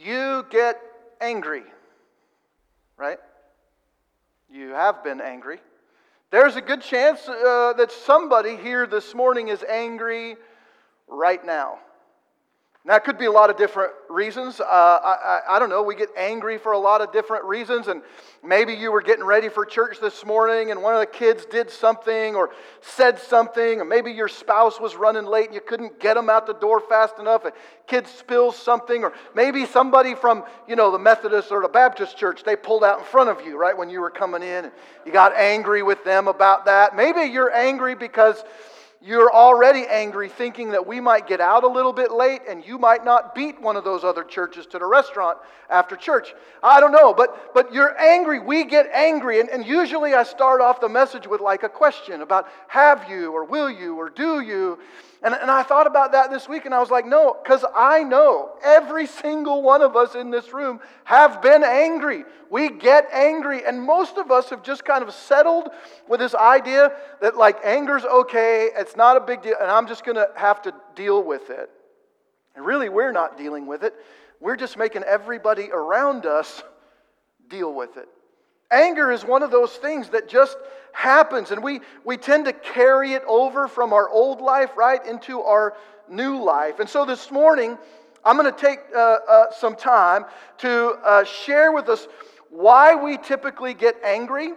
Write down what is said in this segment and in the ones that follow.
you get angry, right? You have been angry. There's a good chance uh, that somebody here this morning is angry right now. Now, it could be a lot of different reasons. Uh, I, I, I, don't know. We get angry for a lot of different reasons. And maybe you were getting ready for church this morning and one of the kids did something or said something. Or maybe your spouse was running late and you couldn't get them out the door fast enough. A kid spills something. Or maybe somebody from, you know, the Methodist or the Baptist church, they pulled out in front of you, right, when you were coming in. And you got angry with them about that. Maybe you're angry because you're already angry thinking that we might get out a little bit late and you might not beat one of those other churches to the restaurant after church. I don't know, but, but you're angry. We get angry. And, and usually I start off the message with like a question about have you or will you or do you? And, and I thought about that this week and I was like, no, because I know every single one of us in this room have been angry. We get angry. And most of us have just kind of settled with this idea that like anger's okay, it's not a big deal, and I'm just going to have to deal with it. And really, we're not dealing with it. We're just making everybody around us deal with it. Anger is one of those things that just happens, and we, we tend to carry it over from our old life right into our new life. And so this morning, I'm going to take uh, uh, some time to uh, share with us why we typically get angry.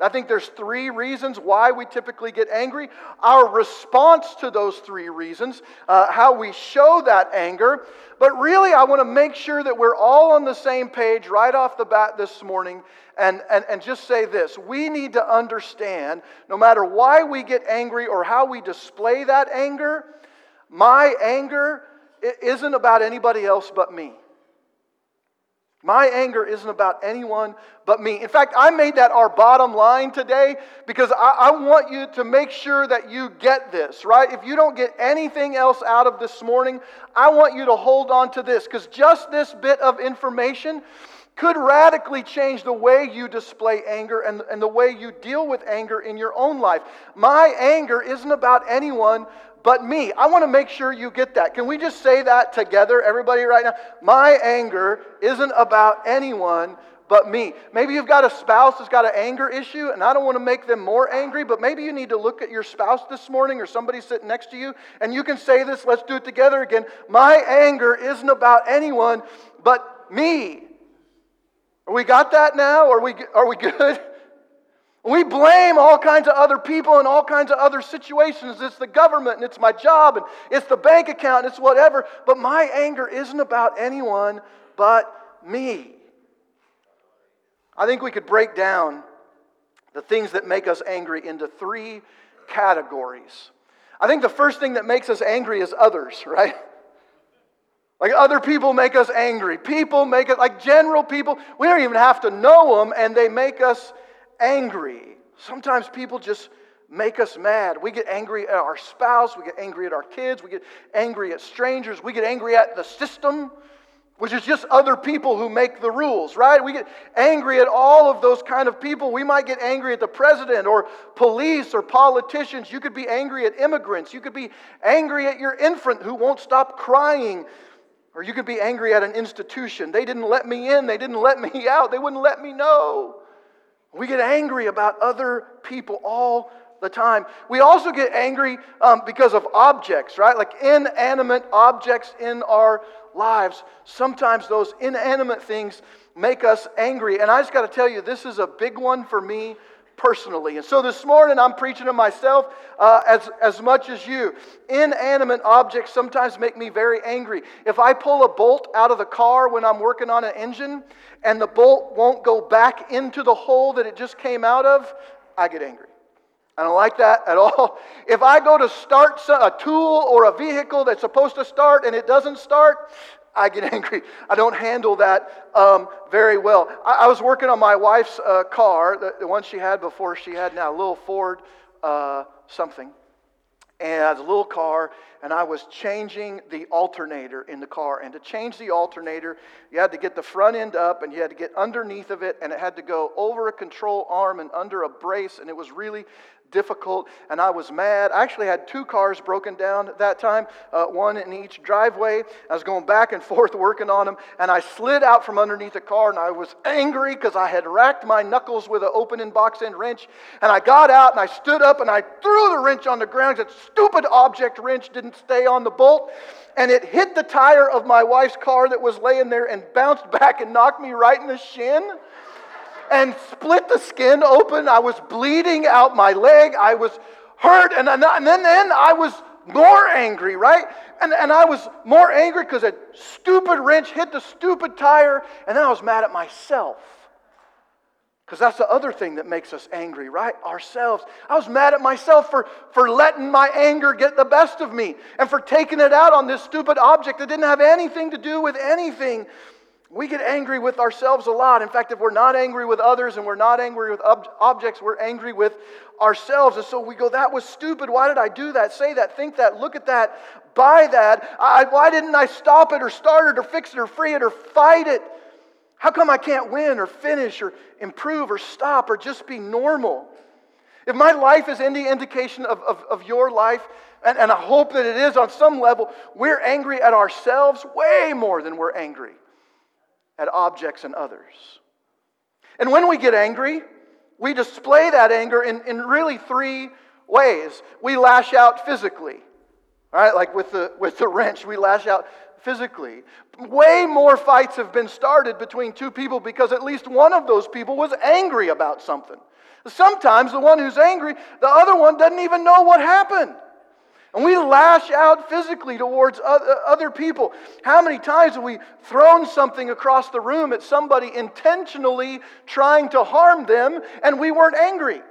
I think there's three reasons why we typically get angry. Our response to those three reasons, uh, how we show that anger. But really, I want to make sure that we're all on the same page right off the bat this morning and, and, and just say this. We need to understand no matter why we get angry or how we display that anger, my anger isn't about anybody else but me. My anger isn't about anyone but me. In fact, I made that our bottom line today because I, I, want you to make sure that you get this, right? If you don't get anything else out of this morning, I want you to hold on to this because just this bit of information could radically change the way you display anger and, and the way you deal with anger in your own life. My anger isn't about anyone but me. I want to make sure you get that. Can we just say that together, everybody, right now? My anger isn't about anyone but me. Maybe you've got a spouse that's got an anger issue, and I don't want to make them more angry, but maybe you need to look at your spouse this morning or somebody sitting next to you, and you can say this. Let's do it together again. My anger isn't about anyone but me. Are we got that now? Are we, are we good? We blame all kinds of other people and all kinds of other situations. It's the government and it's my job and it's the bank account and it's whatever. But my anger isn't about anyone but me. I think we could break down the things that make us angry into three categories. I think the first thing that makes us angry is others, right? Like other people make us angry. People make it, like general people, we don't even have to know them and they make us angry. Sometimes people just make us mad. We get angry at our spouse, we get angry at our kids, we get angry at strangers, we get angry at the system, which is just other people who make the rules, right? We get angry at all of those kind of people. We might get angry at the president or police or politicians. You could be angry at immigrants. You could be angry at your infant who won't stop crying or you could be angry at an institution. They didn't let me in, they didn't let me out, they wouldn't let me know. We get angry about other people all the time. We also get angry um, because of objects, right? Like inanimate objects in our lives. Sometimes those inanimate things make us angry. And I just got to tell you, this is a big one for me personally. And so this morning I'm preaching to myself uh, as, as much as you. Inanimate objects sometimes make me very angry. If I pull a bolt out of the car when I'm working on an engine and the bolt won't go back into the hole that it just came out of, I get angry. I don't like that at all. If I go to start a tool or a vehicle that's supposed to start and it doesn't start, I get angry. I don't handle that um, very well. I, I, was working on my wife's uh, car, the, the, one she had before she had now, a little Ford uh, something. And I had a little car, and I was changing the alternator in the car. And to change the alternator, you had to get the front end up and you had to get underneath of it, and it had to go over a control arm and under a brace, and it was really difficult, and I was mad. I actually had two cars broken down at that time, uh, one in each driveway. I was going back and forth working on them, and I slid out from underneath the car, and I was angry because I had racked my knuckles with an open box end wrench. And I got out, and I stood up, and I threw the wrench on the ground. That stupid object wrench didn't stay on the bolt, and it hit the tire of my wife's car that was laying there and bounced back and knocked me right in the shin and split the skin open. I was bleeding out my leg. I was hurt. And, and then, then I was more angry, right? And, and I was more angry because a stupid wrench hit the stupid tire. And then I was mad at myself. Because that's the other thing that makes us angry, right? Ourselves. I was mad at myself for, for letting my anger get the best of me and for taking it out on this stupid object that didn't have anything to do with anything we get angry with ourselves a lot. In fact, if we're not angry with others and we're not angry with ob- objects, we're angry with ourselves. And so we go, that was stupid. Why did I do that? Say that, think that, look at that, buy that. I, why didn't I stop it or start it or fix it or free it or fight it? How come I can't win or finish or improve or stop or just be normal? If my life is any indication of, of, of your life, and, and I hope that it is on some level, we're angry at ourselves way more than we're angry at objects and others. And when we get angry, we display that anger in, in really three ways. We lash out physically, all right, like with the, with the wrench, we lash out physically. Way more fights have been started between two people because at least one of those people was angry about something. Sometimes the one who's angry, the other one doesn't even know what happened. And we lash out physically towards uh, other people. How many times have we thrown something across the room at somebody intentionally trying to harm them and we weren't angry?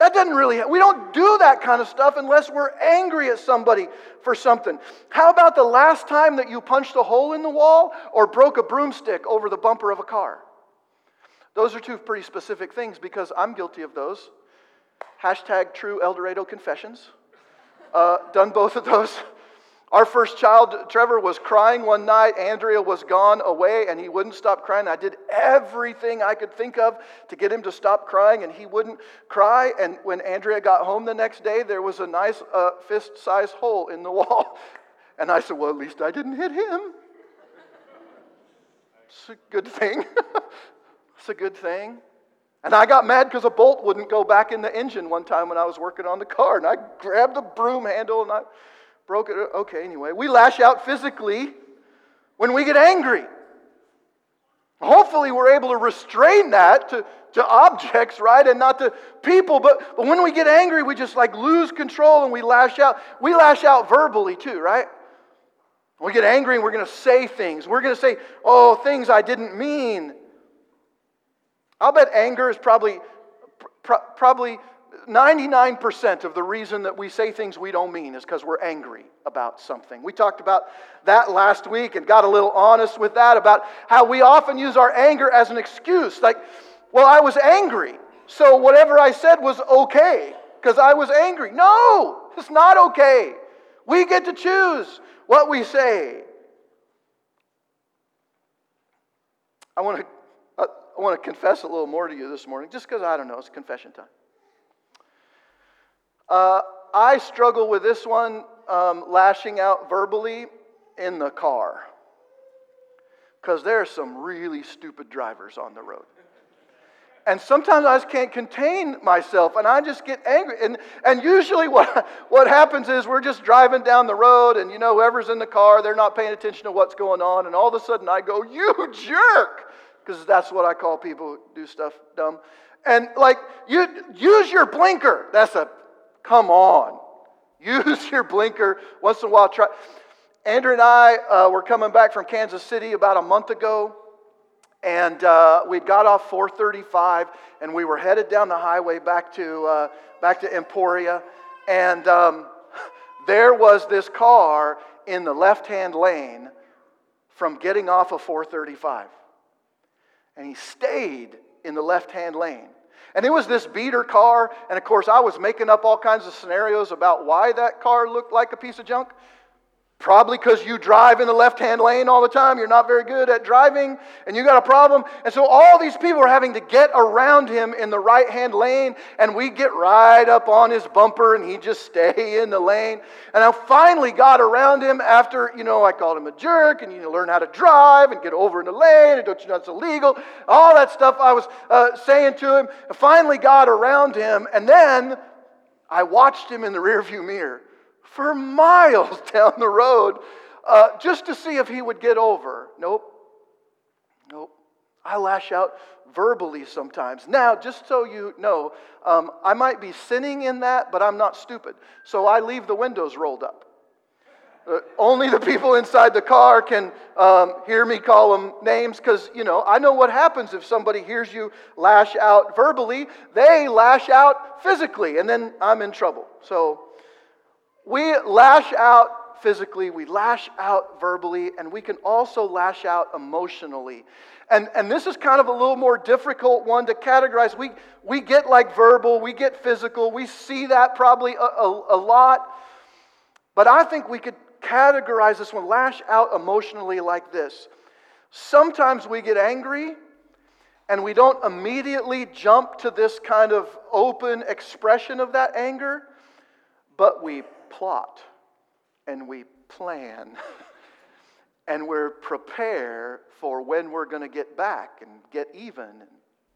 That doesn't really, we don't do that kind of stuff unless we're angry at somebody for something. How about the last time that you punched a hole in the wall or broke a broomstick over the bumper of a car? Those are two pretty specific things because I'm guilty of those. Hashtag true El Dorado confessions uh, done both of those. Our first child, Trevor, was crying one night. Andrea was gone away, and he wouldn't stop crying. I did everything I could think of to get him to stop crying, and he wouldn't cry. And when Andrea got home the next day, there was a nice uh, fist sized hole in the wall. And I said, Well, at least I didn't hit him. It's a good thing. it's a good thing. And I got mad because a bolt wouldn't go back in the engine one time when I was working on the car. And I grabbed the broom handle and I broke it. Okay, anyway, we lash out physically when we get angry. Hopefully, we're able to restrain that to, to objects, right, and not to people. But, but when we get angry, we just like lose control and we lash out. We lash out verbally too, right? We get angry and we're going to say things. We're going to say, oh, things I didn't mean. I'll bet anger is probably, probably 99% of the reason that we say things we don't mean is because we're angry about something. We talked about that last week and got a little honest with that about how we often use our anger as an excuse. Like, well, I was angry, so whatever I said was okay because I was angry. No, it's not okay. We get to choose what we say. I want to I want to confess a little more to you this morning, just because I don't know, it's confession time. Uh, I struggle with this one, um, lashing out verbally in the car, because there are some really stupid drivers on the road. And sometimes I just can't contain myself and I just get angry. And, and usually what, what happens is we're just driving down the road and, you know, whoever's in the car, they're not paying attention to what's going on. And all of a sudden I go, You jerk! Because that's what I call people who do stuff dumb. And like, you use your blinker. That's a come on. Use your blinker once in a while. Try. Andrew and I uh, were coming back from Kansas City about a month ago, and uh, we got off 435, and we were headed down the highway back to uh, back to Emporia, and um, there was this car in the left-hand lane from getting off of 435 and he stayed in the left hand lane. And it was this beater car, and of course, I was making up all kinds of scenarios about why that car looked like a piece of junk. Probably because you drive in the left hand lane all the time. You're not very good at driving and you got a problem. And so all these people are having to get around him in the right hand lane. And we get right up on his bumper and he just stay in the lane. And I finally got around him after, you know, I called him a jerk and you learn how to drive and get over in the lane and don't you know it's illegal. All that stuff I was uh, saying to him. I finally got around him. And then I watched him in the rearview mirror for miles down the road uh, just to see if he would get over. Nope. Nope. I lash out verbally sometimes. Now, just so you know, um, I might be sinning in that, but I'm not stupid. So I leave the windows rolled up. Uh, only the people inside the car can um, hear me call them names because, you know, I know what happens if somebody hears you lash out verbally. They lash out physically, and then I'm in trouble. So we lash out physically, we lash out verbally, and we can also lash out emotionally. And, and this is kind of a little more difficult one to categorize. We, we get like verbal, we get physical, we see that probably a, a, a lot. But I think we could categorize this one, lash out emotionally like this. Sometimes we get angry and we don't immediately jump to this kind of open expression of that anger, but we plot and we plan and we're prepare for when we're going to get back and get even and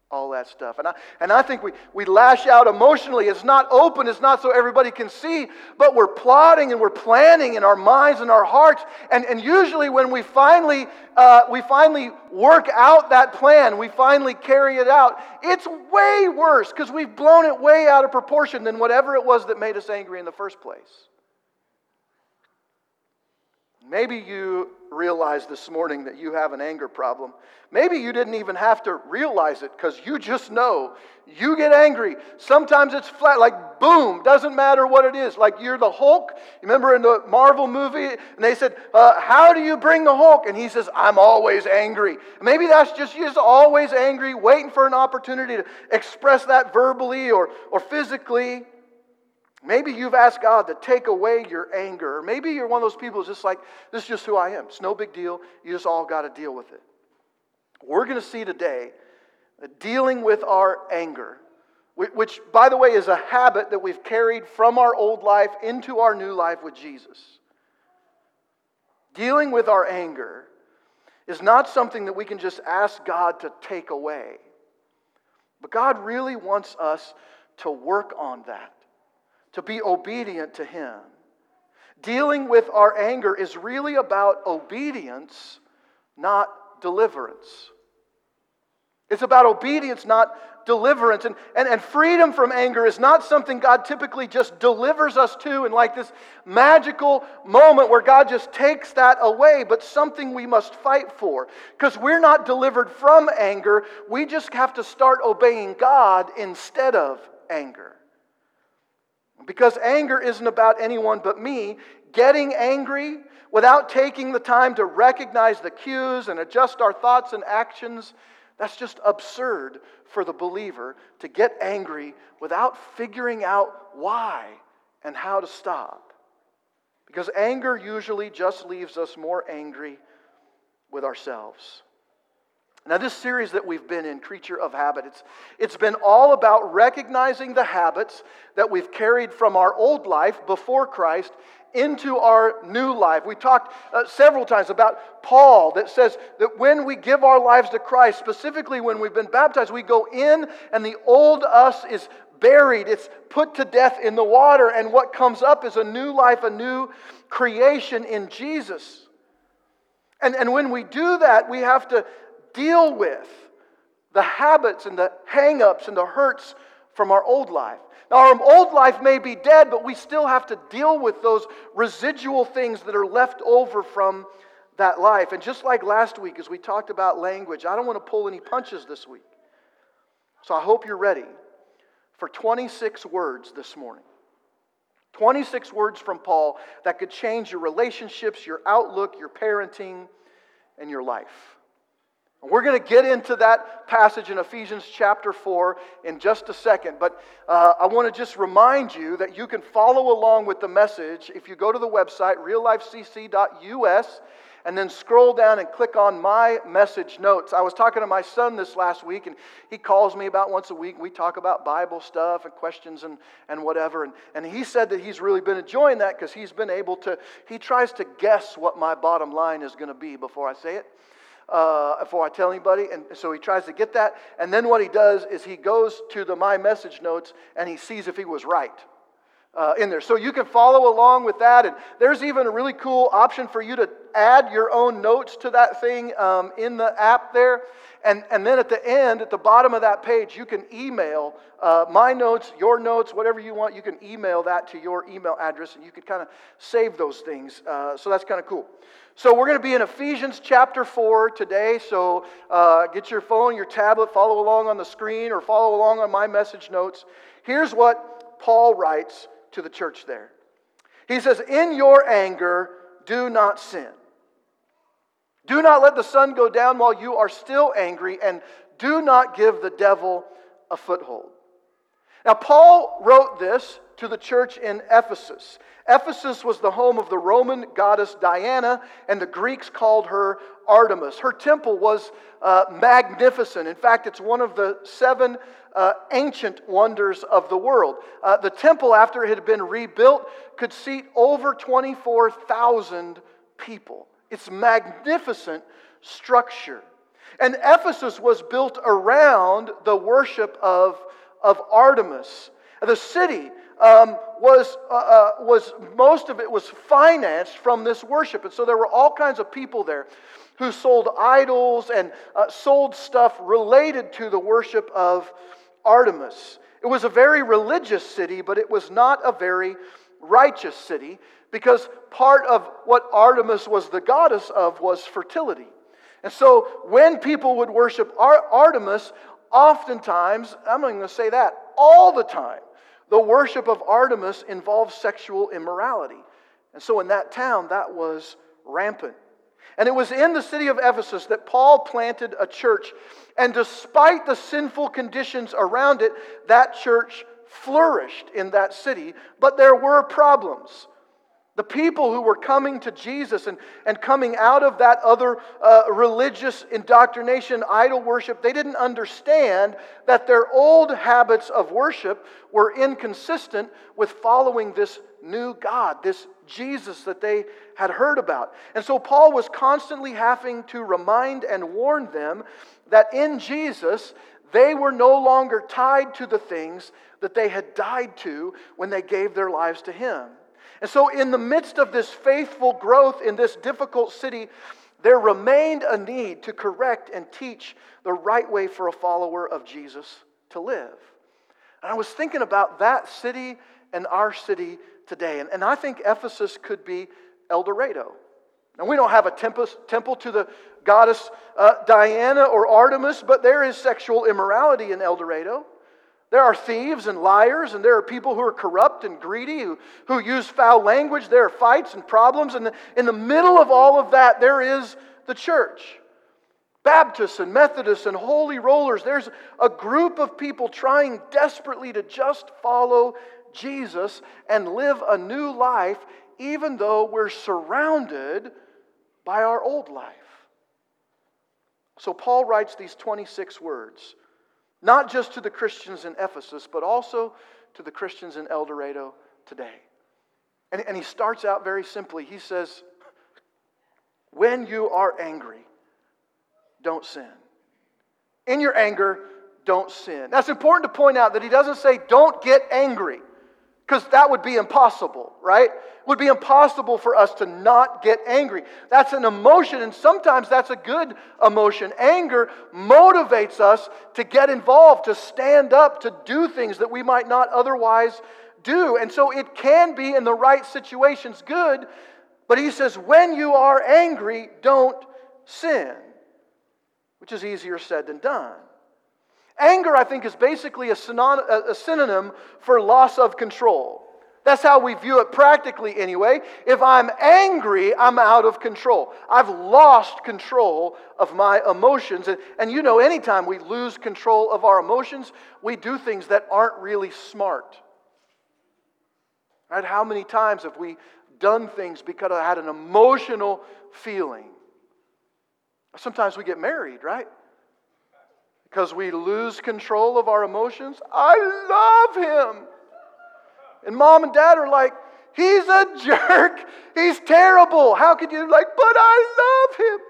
all that stuff. And I, and I think we, we lash out emotionally. It's not open, it's not so everybody can see, but we're plotting and we're planning in our minds and our hearts. And, and usually, when we finally, uh, we finally work out that plan, we finally carry it out, it's way worse because we've blown it way out of proportion than whatever it was that made us angry in the first place. Maybe you realize this morning that you have an anger problem. Maybe you didn't even have to realize it because you just know you get angry. Sometimes it's flat, like boom, doesn't matter what it is. Like you're the Hulk. Remember in the Marvel movie, and they said, uh, How do you bring the Hulk? And he says, I'm always angry. Maybe that's just you're just always angry, waiting for an opportunity to express that verbally or, or physically. Maybe you've asked God to take away your anger. Maybe you're one of those people who's just like, this is just who I am. It's no big deal. You just all got to deal with it. We're going to see today dealing with our anger, which, by the way, is a habit that we've carried from our old life into our new life with Jesus. Dealing with our anger is not something that we can just ask God to take away. But God really wants us to work on that to be obedient to Him. Dealing with our anger is really about obedience, not deliverance. It's about obedience, not deliverance. And, and, and freedom from anger is not something God typically just delivers us to in like this magical moment where God just takes that away, but something we must fight for. Because we're not delivered from anger, we just have to start obeying God instead of anger. Because anger isn't about anyone but me. Getting angry without taking the time to recognize the cues and adjust our thoughts and actions, that's just absurd for the believer to get angry without figuring out why and how to stop. Because anger usually just leaves us more angry with ourselves. Now, this series that we've been in, Creature of Habit, it's, it's been all about recognizing the habits that we've carried from our old life before Christ into our new life. We talked uh, several times about Paul that says that when we give our lives to Christ, specifically when we've been baptized, we go in and the old us is buried, it's put to death in the water, and what comes up is a new life, a new creation in Jesus. And, and when we do that, we have to deal with the habits and the hang ups and the hurts from our old life. Now, our old life may be dead, but we still have to deal with those residual things that are left over from that life. And just like last week, as we talked about language, I don't want to pull any punches this week. So I hope you're ready for 26 words this morning. 26 words from Paul that could change your relationships, your outlook, your parenting, and your life. We're going to get into that passage in Ephesians chapter 4 in just a second, but uh, I want to just remind you that you can follow along with the message if you go to the website, reallifecc.us, and then scroll down and click on my message notes. I was talking to my son this last week, and he calls me about once a week, we talk about Bible stuff and questions and, and whatever. And, and he said that he's really been enjoying that because he's been able to, he tries to guess what my bottom line is going to be before I say it uh, before I tell anybody. And so he tries to get that. And then what he does is he goes to the My Message notes and he sees if he was right. Uh, in there. So you can follow along with that. And there's even a really cool option for you to add your own notes to that thing um, in the app there. And, and then at the end, at the bottom of that page, you can email uh, my notes, your notes, whatever you want. You can email that to your email address and you can kind of save those things. Uh, so that's kind of cool. So we're going to be in Ephesians chapter 4 today. So uh, get your phone, your tablet, follow along on the screen or follow along on my message notes. Here's what Paul writes to the church there He says, In your anger, do not sin. Do not let the sun go down while you are still angry, and do not give the devil a foothold. Now, Paul wrote this to the church in Ephesus. Ephesus was the home of the Roman goddess Diana, and the Greeks called her Artemis. Her temple was uh, magnificent. In fact, it's one of the seven uh, ancient wonders of the world. Uh, the temple, after it had been rebuilt, could seat over 24,000 people. It's magnificent structure. And Ephesus was built around the worship of, of Artemis. The city um, was, uh, uh, was most of it was financed from this worship. And so there were all kinds of people there who sold idols and uh, sold stuff related to the worship of Artemis. It was a very religious city, but it was not a very righteous city because part of what Artemis was the goddess of was fertility. And so when people would worship Artemis, oftentimes, I'm not going to say that, all the time, the worship of Artemis involved sexual immorality. And so in that town, that was rampant. And it was in the city of Ephesus that Paul planted a church. And despite the sinful conditions around it, that church flourished in that city. But there were problems. The people who were coming to Jesus and, and coming out of that other uh, religious indoctrination, idol worship, they didn't understand that their old habits of worship were inconsistent with following this new God, this Jesus that they had heard about. And so Paul was constantly having to remind and warn them that in Jesus, they were no longer tied to the things that they had died to when they gave their lives to Him. And so, in the midst of this faithful growth in this difficult city, there remained a need to correct and teach the right way for a follower of Jesus to live. And I was thinking about that city and our city today. And, and I think Ephesus could be El Dorado. Now, we don't have a temple to the goddess uh, Diana or Artemis, but there is sexual immorality in El Dorado. There are thieves and liars, and there are people who are corrupt and greedy, who, who use foul language. There are fights and problems. And in the middle of all of that, there is the church. Baptists and Methodists and holy rollers. There's a group of people trying desperately to just follow Jesus and live a new life, even though we're surrounded by our old life. So Paul writes these 26 words not just to the Christians in Ephesus, but also to the Christians in El Dorado today. And, and he starts out very simply. He says, When you are angry, don't sin. In your anger, don't sin. That's important to point out that he doesn't say, Don't get angry because that would be impossible, right? It would be impossible for us to not get angry. That's an emotion, and sometimes that's a good emotion. Anger motivates us to get involved, to stand up, to do things that we might not otherwise do. And so it can be in the right situations good, but he says, when you are angry, don't sin, which is easier said than done. Anger, I think, is basically a, synonym for loss of control. That's how we view it practically, anyway. If I'm angry, I'm out of control. I've lost control of my emotions. And, and you know, anytime we lose control of our emotions, we do things that aren't really smart. Right? How many times have we done things because I had an emotional feeling? Sometimes we get married, right? Because we lose control of our emotions. I love him. And mom and dad are like, he's a jerk. He's terrible. How could you, like, but I love him.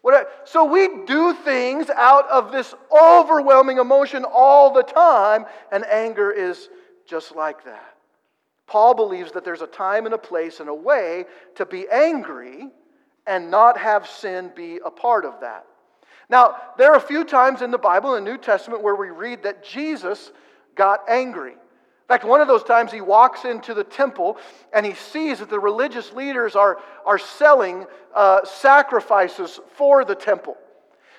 What, so we do things out of this overwhelming emotion all the time, and anger is just like that. Paul believes that there's a time and a place and a way to be angry and not have sin be a part of that. Now, there are a few times in the Bible, in the New Testament, where we read that Jesus got angry. In fact, one of those times he walks into the temple and he sees that the religious leaders are, are selling uh, sacrifices for the temple.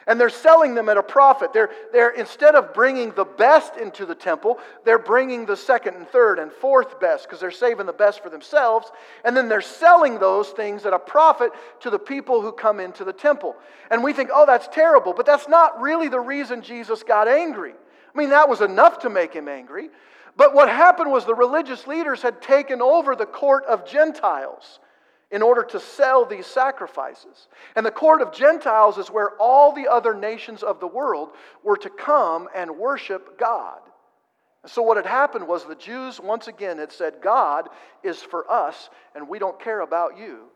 And they're selling them at a profit. They're, they're, instead of bringing the best into the temple, they're bringing the second and third and fourth best because they're saving the best for themselves. And then they're selling those things at a profit to the people who come into the temple. And we think, oh, that's terrible. But that's not really the reason Jesus got angry. I mean, that was enough to make him angry. But what happened was the religious leaders had taken over the court of Gentiles in order to sell these sacrifices. And the court of Gentiles is where all the other nations of the world were to come and worship God. And so, what had happened was the Jews once again had said, God is for us, and we don't care about you.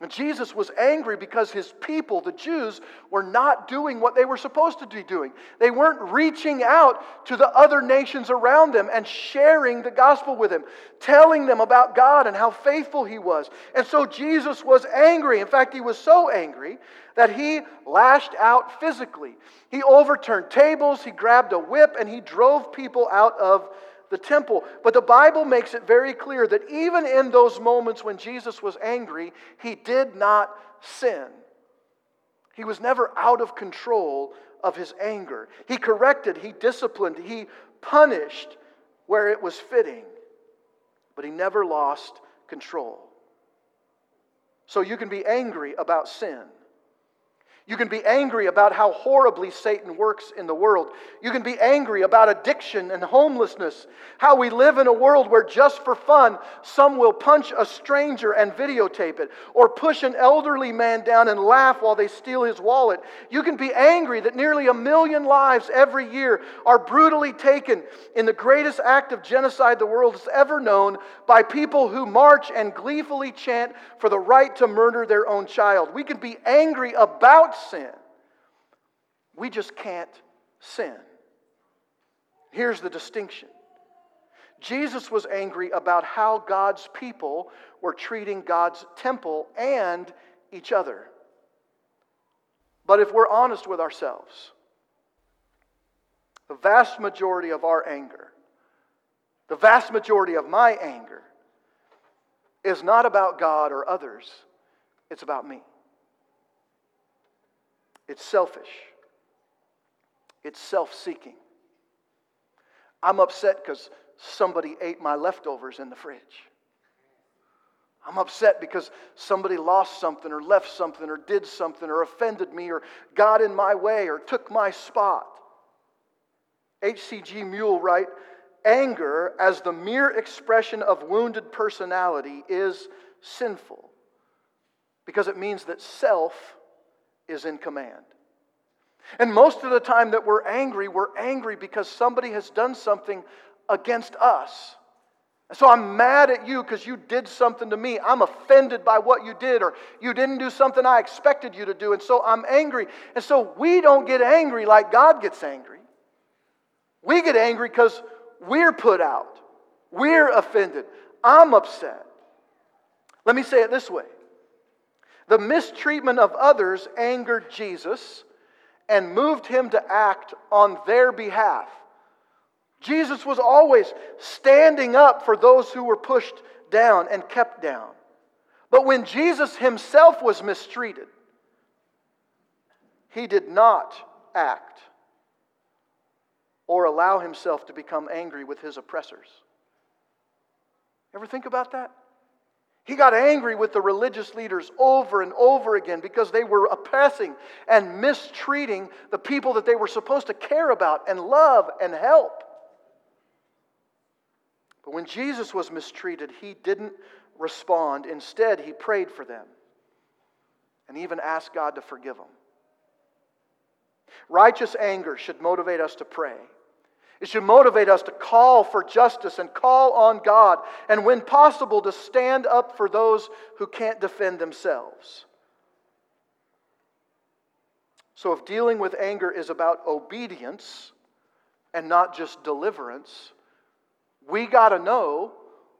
And Jesus was angry because his people, the Jews, were not doing what they were supposed to be doing. They weren't reaching out to the other nations around them and sharing the gospel with them, telling them about God and how faithful he was. And so Jesus was angry. In fact, he was so angry that he lashed out physically. He overturned tables, he grabbed a whip, and he drove people out of the temple. But the Bible makes it very clear that even in those moments when Jesus was angry, he did not sin. He was never out of control of his anger. He corrected, he disciplined, he punished where it was fitting, but he never lost control. So you can be angry about sin. You can be angry about how horribly Satan works in the world. You can be angry about addiction and homelessness. How we live in a world where just for fun, some will punch a stranger and videotape it, or push an elderly man down and laugh while they steal his wallet. You can be angry that nearly a million lives every year are brutally taken in the greatest act of genocide the world has ever known by people who march and gleefully chant for the right to murder their own child. We can be angry about sin. We just can't sin. Here's the distinction Jesus was angry about how God's people were treating God's temple and each other. But if we're honest with ourselves, the vast majority of our anger, the vast majority of my anger, is not about God or others, it's about me. It's selfish, it's self seeking. I'm upset because somebody ate my leftovers in the fridge. I'm upset because somebody lost something or left something or did something or offended me or got in my way or took my spot. H.C.G. Moule wrote anger as the mere expression of wounded personality is sinful because it means that self is in command. And most of the time that we're angry, we're angry because somebody has done something against us. So I'm mad at you because you did something to me. I'm offended by what you did, or you didn't do something I expected you to do. And so I'm angry. And so we don't get angry like God gets angry. We get angry because we're put out, we're offended. I'm upset. Let me say it this way the mistreatment of others angered Jesus and moved him to act on their behalf. Jesus was always standing up for those who were pushed down and kept down. But when Jesus himself was mistreated, he did not act or allow himself to become angry with his oppressors. Ever think about that? He got angry with the religious leaders over and over again because they were oppressing and mistreating the people that they were supposed to care about and love and help. But when Jesus was mistreated, he didn't respond. Instead, he prayed for them and even asked God to forgive them. Righteous anger should motivate us to pray. It should motivate us to call for justice and call on God, and when possible, to stand up for those who can't defend themselves. So, if dealing with anger is about obedience and not just deliverance, we got to know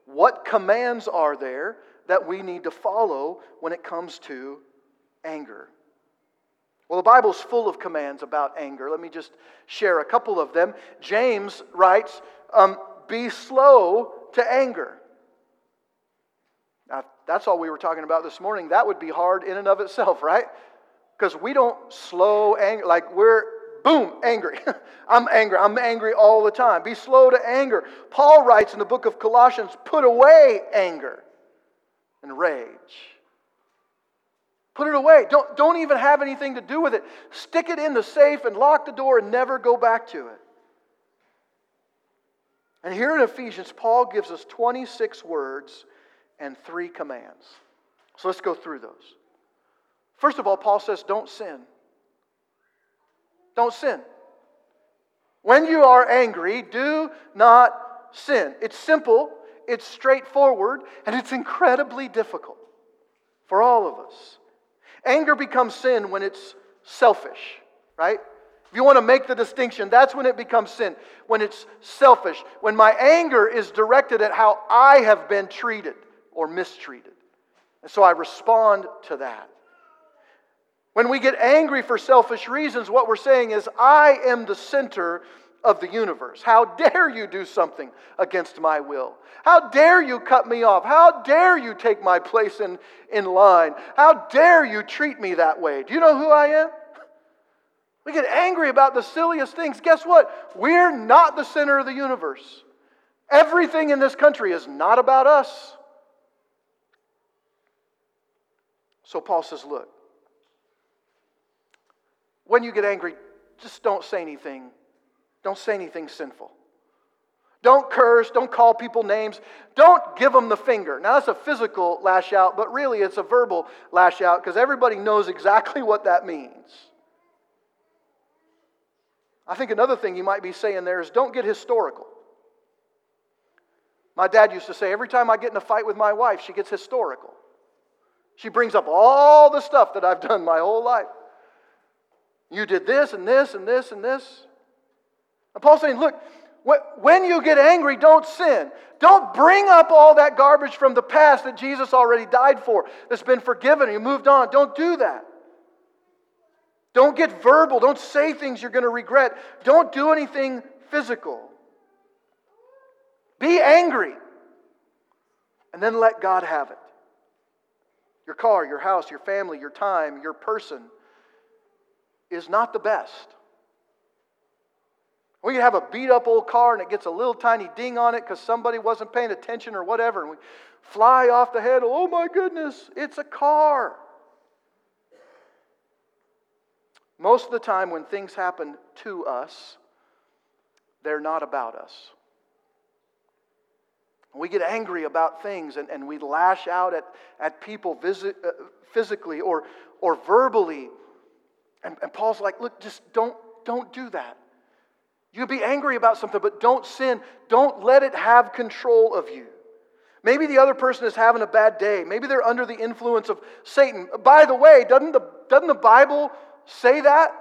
what commands are there that we need to follow when it comes to anger. Well, the Bible's full of commands about anger. Let me just share a couple of them. James writes, um, Be slow to anger. Now, that's all we were talking about this morning. That would be hard in and of itself, right? Because we don't slow anger, like we're, boom, angry. I'm angry. I'm angry all the time. Be slow to anger. Paul writes in the book of Colossians, Put away anger and rage. Put it away. Don't, don't even have anything to do with it. Stick it in the safe and lock the door and never go back to it. And here in Ephesians, Paul gives us 26 words and three commands. So let's go through those. First of all, Paul says, don't sin. Don't sin. When you are angry, do not sin. It's simple, it's straightforward, and it's incredibly difficult for all of us. Anger becomes sin when it's selfish, right? If you want to make the distinction, that's when it becomes sin. When it's selfish. When my anger is directed at how I have been treated or mistreated. And so I respond to that. When we get angry for selfish reasons, what we're saying is, I am the center of the universe. How dare you do something against my will? How dare you cut me off? How dare you take my place in, in line? How dare you treat me that way? Do you know who I am? We get angry about the silliest things. Guess what? We're not the center of the universe. Everything in this country is not about us. So Paul says, Look, when you get angry, just don't say anything don't say anything sinful. Don't curse. Don't call people names. Don't give them the finger. Now, that's a physical lash out, but really it's a verbal lash out because everybody knows exactly what that means. I think another thing you might be saying there is don't get historical. My dad used to say every time I get in a fight with my wife, she gets historical. She brings up all the stuff that I've done my whole life. You did this and this and this and this. And Paul's saying, look, when you get angry, don't sin. Don't bring up all that garbage from the past that Jesus already died for, that's been forgiven, and you moved on. Don't do that. Don't get verbal. Don't say things you're going to regret. Don't do anything physical. Be angry, and then let God have it. Your car, your house, your family, your time, your person is not the best. We have a beat up old car and it gets a little tiny ding on it because somebody wasn't paying attention or whatever, and we fly off the handle. Oh my goodness, it's a car. Most of the time, when things happen to us, they're not about us. We get angry about things and, and we lash out at, at people visit, uh, physically or, or verbally. And, and Paul's like, look, just don't, don't do that. You be angry about something, but don't sin. Don't let it have control of you. Maybe the other person is having a bad day. Maybe they're under the influence of Satan. By the way, doesn't the, doesn't the Bible say that?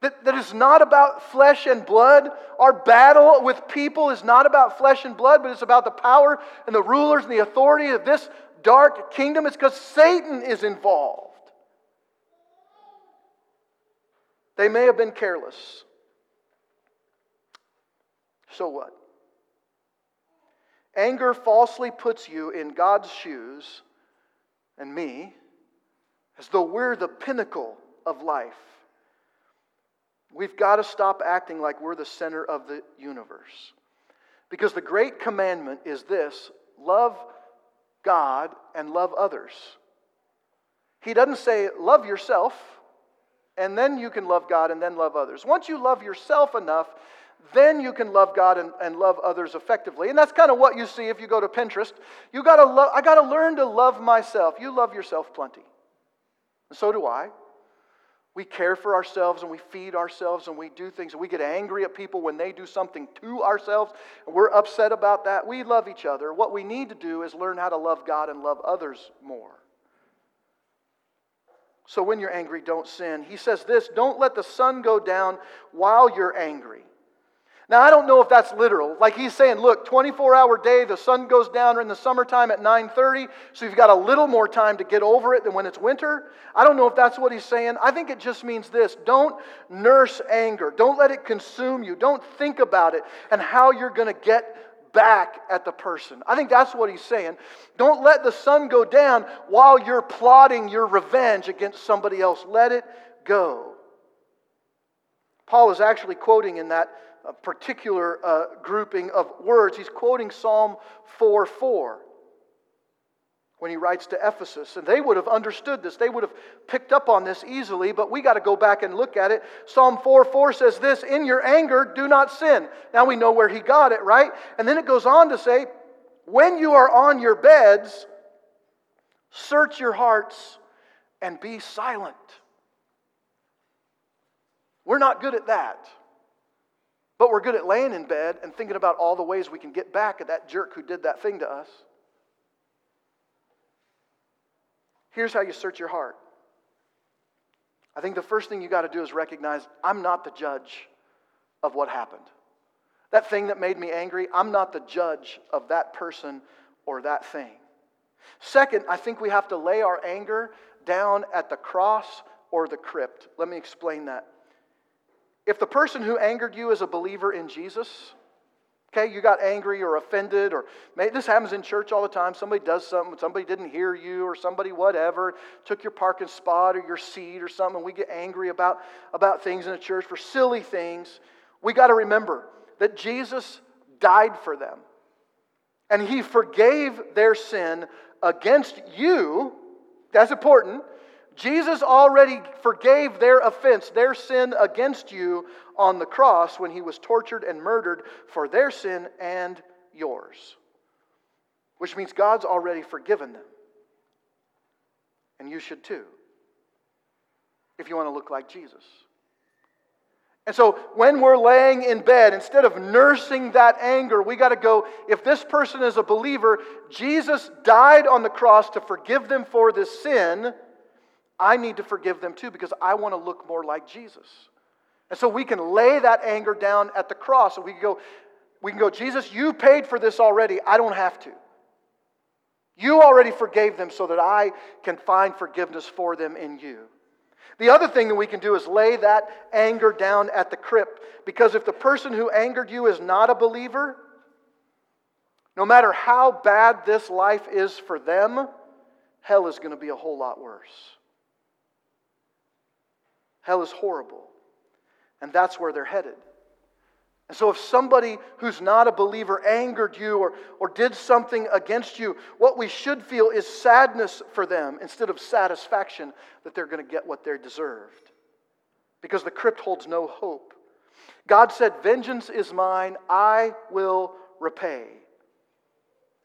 That, that is not about flesh and blood. Our battle with people is not about flesh and blood, but it's about the power and the rulers and the authority of this dark kingdom. It's because Satan is involved. They may have been careless. So what? Anger falsely puts you in God's shoes and me as though we're the pinnacle of life. We've got to stop acting like we're the center of the universe. Because the great commandment is this love God and love others. He doesn't say, love yourself, and then you can love God and then love others. Once you love yourself enough, then you can love God and, and love others effectively. And that's kind of what you see if you go to Pinterest. You gotta lo- I got to learn to love myself. You love yourself plenty. And so do I. We care for ourselves and we feed ourselves and we do things. And we get angry at people when they do something to ourselves and we're upset about that. We love each other. What we need to do is learn how to love God and love others more. So when you're angry, don't sin. He says this don't let the sun go down while you're angry. Now, I don't know if that's literal. Like he's saying, look, 24 hour day, the sun goes down in the summertime at 9:30, so you've got a little more time to get over it than when it's winter. I don't know if that's what he's saying. I think it just means this don't nurse anger, don't let it consume you, don't think about it and how you're going to get back at the person. I think that's what he's saying. Don't let the sun go down while you're plotting your revenge against somebody else. Let it go. Paul is actually quoting in that particular uh, grouping of words. He's quoting Psalm 4 4 when he writes to Ephesus. And they would have understood this, they would have picked up on this easily, but we got to go back and look at it. Psalm 4 4 says this In your anger, do not sin. Now we know where he got it, right? And then it goes on to say, When you are on your beds, search your hearts and be silent. We're not good at that. But we're good at laying in bed and thinking about all the ways we can get back at that jerk who did that thing to us. Here's how you search your heart. I think the first thing you got to do is recognize I'm not the judge of what happened. That thing that made me angry, I'm not the judge of that person or that thing. Second, I think we have to lay our anger down at the cross or the crypt. Let me explain that. If the person who angered you is a believer in Jesus, okay, you got angry or offended, or this happens in church all the time. Somebody does something, somebody didn't hear you, or somebody, whatever, took your parking spot or your seat or something, and we get angry about, about things in the church for silly things. We got to remember that Jesus died for them. And he forgave their sin against you. That's important. Jesus already forgave their offense, their sin against you on the cross when he was tortured and murdered for their sin and yours. Which means God's already forgiven them. And you should too, if you want to look like Jesus. And so when we're laying in bed, instead of nursing that anger, we got to go, if this person is a believer, Jesus died on the cross to forgive them for this sin. I need to forgive them too because I want to look more like Jesus. And so we can lay that anger down at the cross and we can go, we can go, Jesus, you paid for this already. I don't have to. You already forgave them so that I can find forgiveness for them in you. The other thing that we can do is lay that anger down at the crypt because if the person who angered you is not a believer, no matter how bad this life is for them, hell is going to be a whole lot worse. Hell is horrible. And that's where they're headed. And so, if somebody who's not a believer angered you or, or did something against you, what we should feel is sadness for them instead of satisfaction that they're going to get what they deserved. Because the crypt holds no hope. God said, Vengeance is mine, I will repay.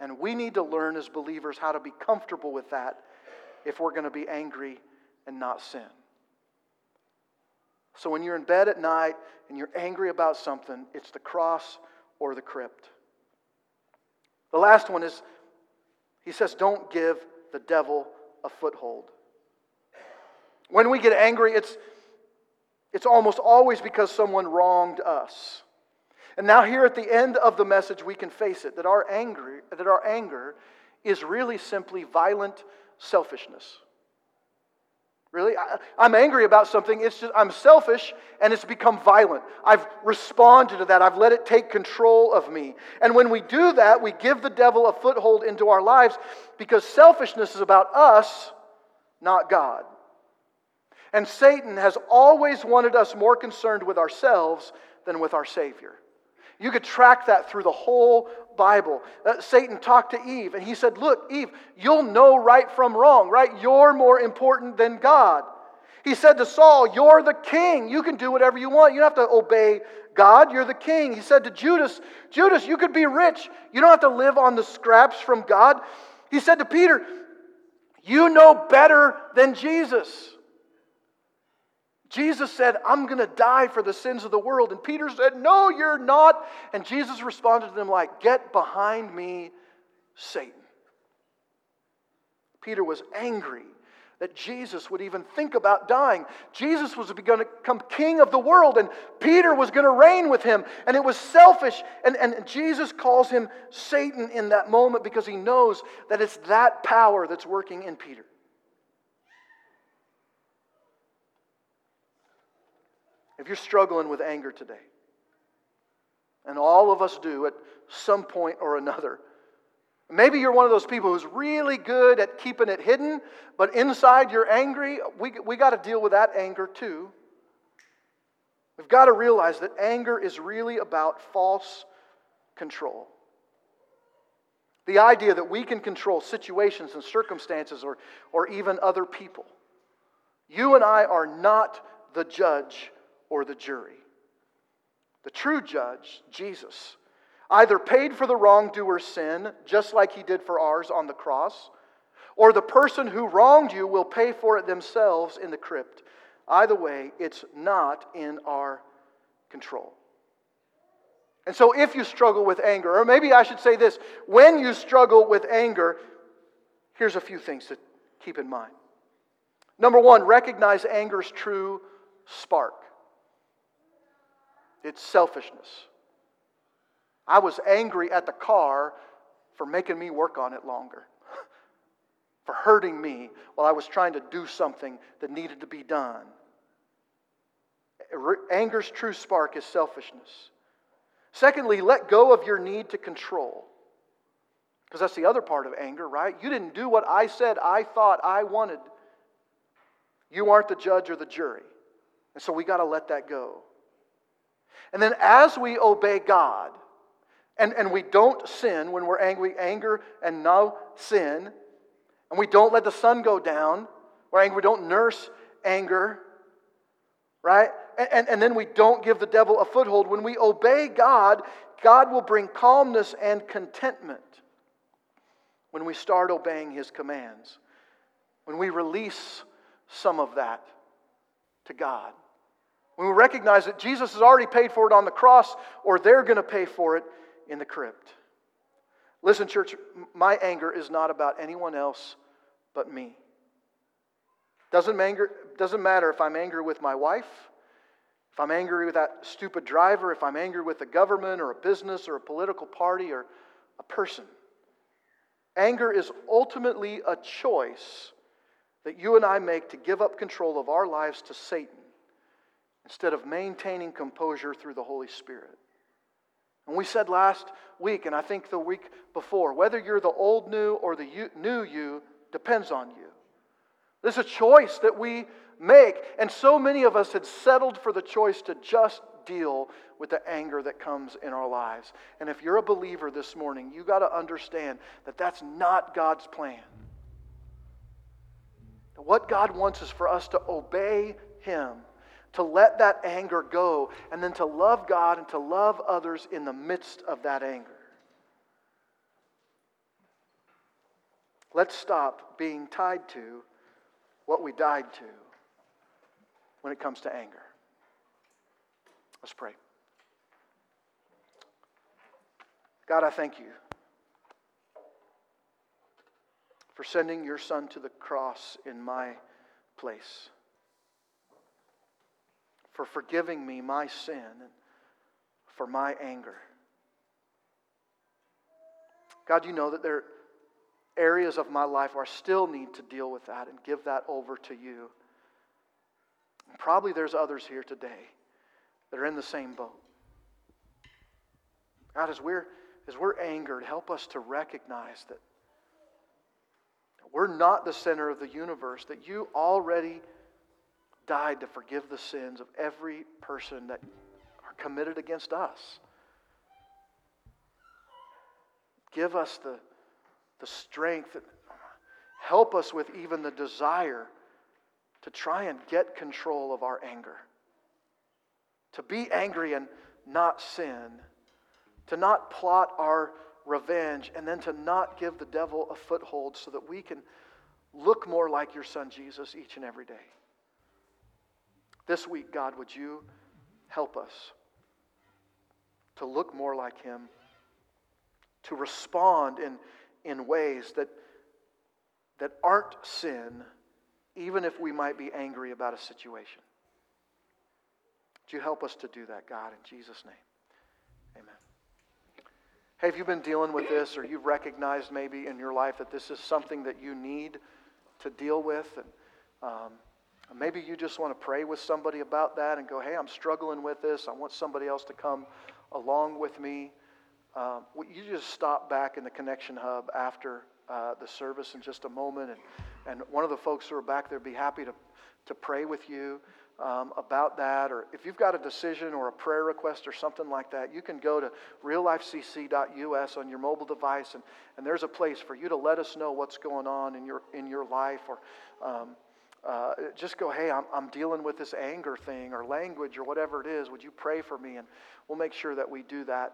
And we need to learn as believers how to be comfortable with that if we're going to be angry and not sin. So when you're in bed at night and you're angry about something, it's the cross or the crypt. The last one is he says, don't give the devil a foothold. When we get angry, it's, it's almost always because someone wronged us. And now, here at the end of the message, we can face it that our anger, that our anger is really simply violent selfishness. Really? I, am angry about something. It's just, I'm selfish and it's become violent. I've responded to that. I've let it take control of me. And when we do that, we give the devil a foothold into our lives because selfishness is about us, not God. And Satan has always wanted us more concerned with ourselves than with our Savior. You could track that through the whole Bible. Uh, Satan talked to Eve, and he said, Look, Eve, you'll know right from wrong, right? You're more important than God. He said to Saul, You're the king. You can do whatever you want. You don't have to obey God. You're the king. He said to Judas, Judas, you could be rich. You don't have to live on the scraps from God. He said to Peter, You know better than Jesus. Jesus said, I'm going to die for the sins of the world. And Peter said, No, you're not. And Jesus responded to them like, Get behind me, Satan. Peter was angry that Jesus would even think about dying. Jesus was going to become king of the world, and Peter was going to reign with him. And it was selfish. And, and Jesus calls him Satan in that moment because he knows that it's that power that's working in Peter. If you're struggling with anger today, and all of us do at some point or another, maybe you're one of those people who's really good at keeping it hidden, but inside you're angry. We, we got to deal with that anger too. We've got to realize that anger is really about false control. The idea that we can control situations and circumstances or, or even other people. You and I are not the judge or the jury. The true judge, Jesus, either paid for the wrongdoer's sin, just like he did for ours on the cross, or the person who wronged you will pay for it themselves in the crypt. Either way, it's not in our control. And so, if you struggle with anger, or maybe I should say this when you struggle with anger, here's a few things to keep in mind. Number one, recognize anger's true spark. It's selfishness. I was angry at the car for making me work on it longer, for hurting me while I was trying to do something that needed to be done. Anger's true spark is selfishness. Secondly, let go of your need to control. Because that's the other part of anger, right? You didn't do what I said I thought I wanted. You aren't the judge or the jury. And so we got to let that go. And then as we obey God, and, and we don't sin when we're angry, anger and no sin, and we don't let the sun go down, we're angry, we don't nurse anger, right? And, and, and then we don't give the devil a foothold. When we obey God, God will bring calmness and contentment when we start obeying his commands, when we release some of that to God. When we recognize that Jesus has already paid for it on the cross, or they're going to pay for it in the crypt. Listen, church, my anger is not about anyone else but me. Doesn't, anger, doesn't matter if I'm angry with my wife, if I'm angry with that stupid driver, if I'm angry with the government or a business or a political party or a person. Anger is ultimately a choice that you and I make to give up control of our lives to Satan instead of maintaining composure through the Holy Spirit. And we said last week, and I think the week before, whether you're the old new or the new you depends on you. There's a choice that we make, and so many of us had settled for the choice to just deal with the anger that comes in our lives. And if you're a believer this morning, you got to understand that that's not God's plan. What God wants is for us to obey Him to let that anger go, and then to love God and to love others in the midst of that anger. Let's stop being tied to what we died to when it comes to anger. Let's pray. God, I thank you for sending your son to the cross in my place for forgiving me my sin and for my anger. God, you know that there are areas of my life where I still need to deal with that and give that over to you. Probably there's others here today that are in the same boat. God, as we're, as we're angered, help us to recognize that we're not the center of the universe, that you already died to forgive the sins of every person that are committed against us. Give us the, the strength. Help us with even the desire to try and get control of our anger. To be angry and not sin. To not plot our revenge and then to not give the devil a foothold so that we can look more like your son Jesus each and every day. This week, God, would you help us to look more like him, to respond in, in ways that, that aren't sin, even if we might be angry about a situation. Would you help us to do that, God, in Jesus' name? Amen. Hey, have you been dealing with this, or you've recognized maybe in your life that this is something that you need to deal with? And um, maybe you just want to pray with somebody about that and go, hey, I'm struggling with this. I want somebody else to come along with me. Um, you just stop back in the Connection Hub after uh, the service in just a moment, and, and one of the folks who are back there be happy to, to pray with you um, about that, or if you've got a decision or a prayer request or something like that, you can go to reallifecc.us on your mobile device, and, and there's a place for you to let us know what's going on in your, in your life, or um, uh, just go, hey, I'm, I'm dealing with this anger thing or language or whatever it is. Would you pray for me? And we'll make sure that we do that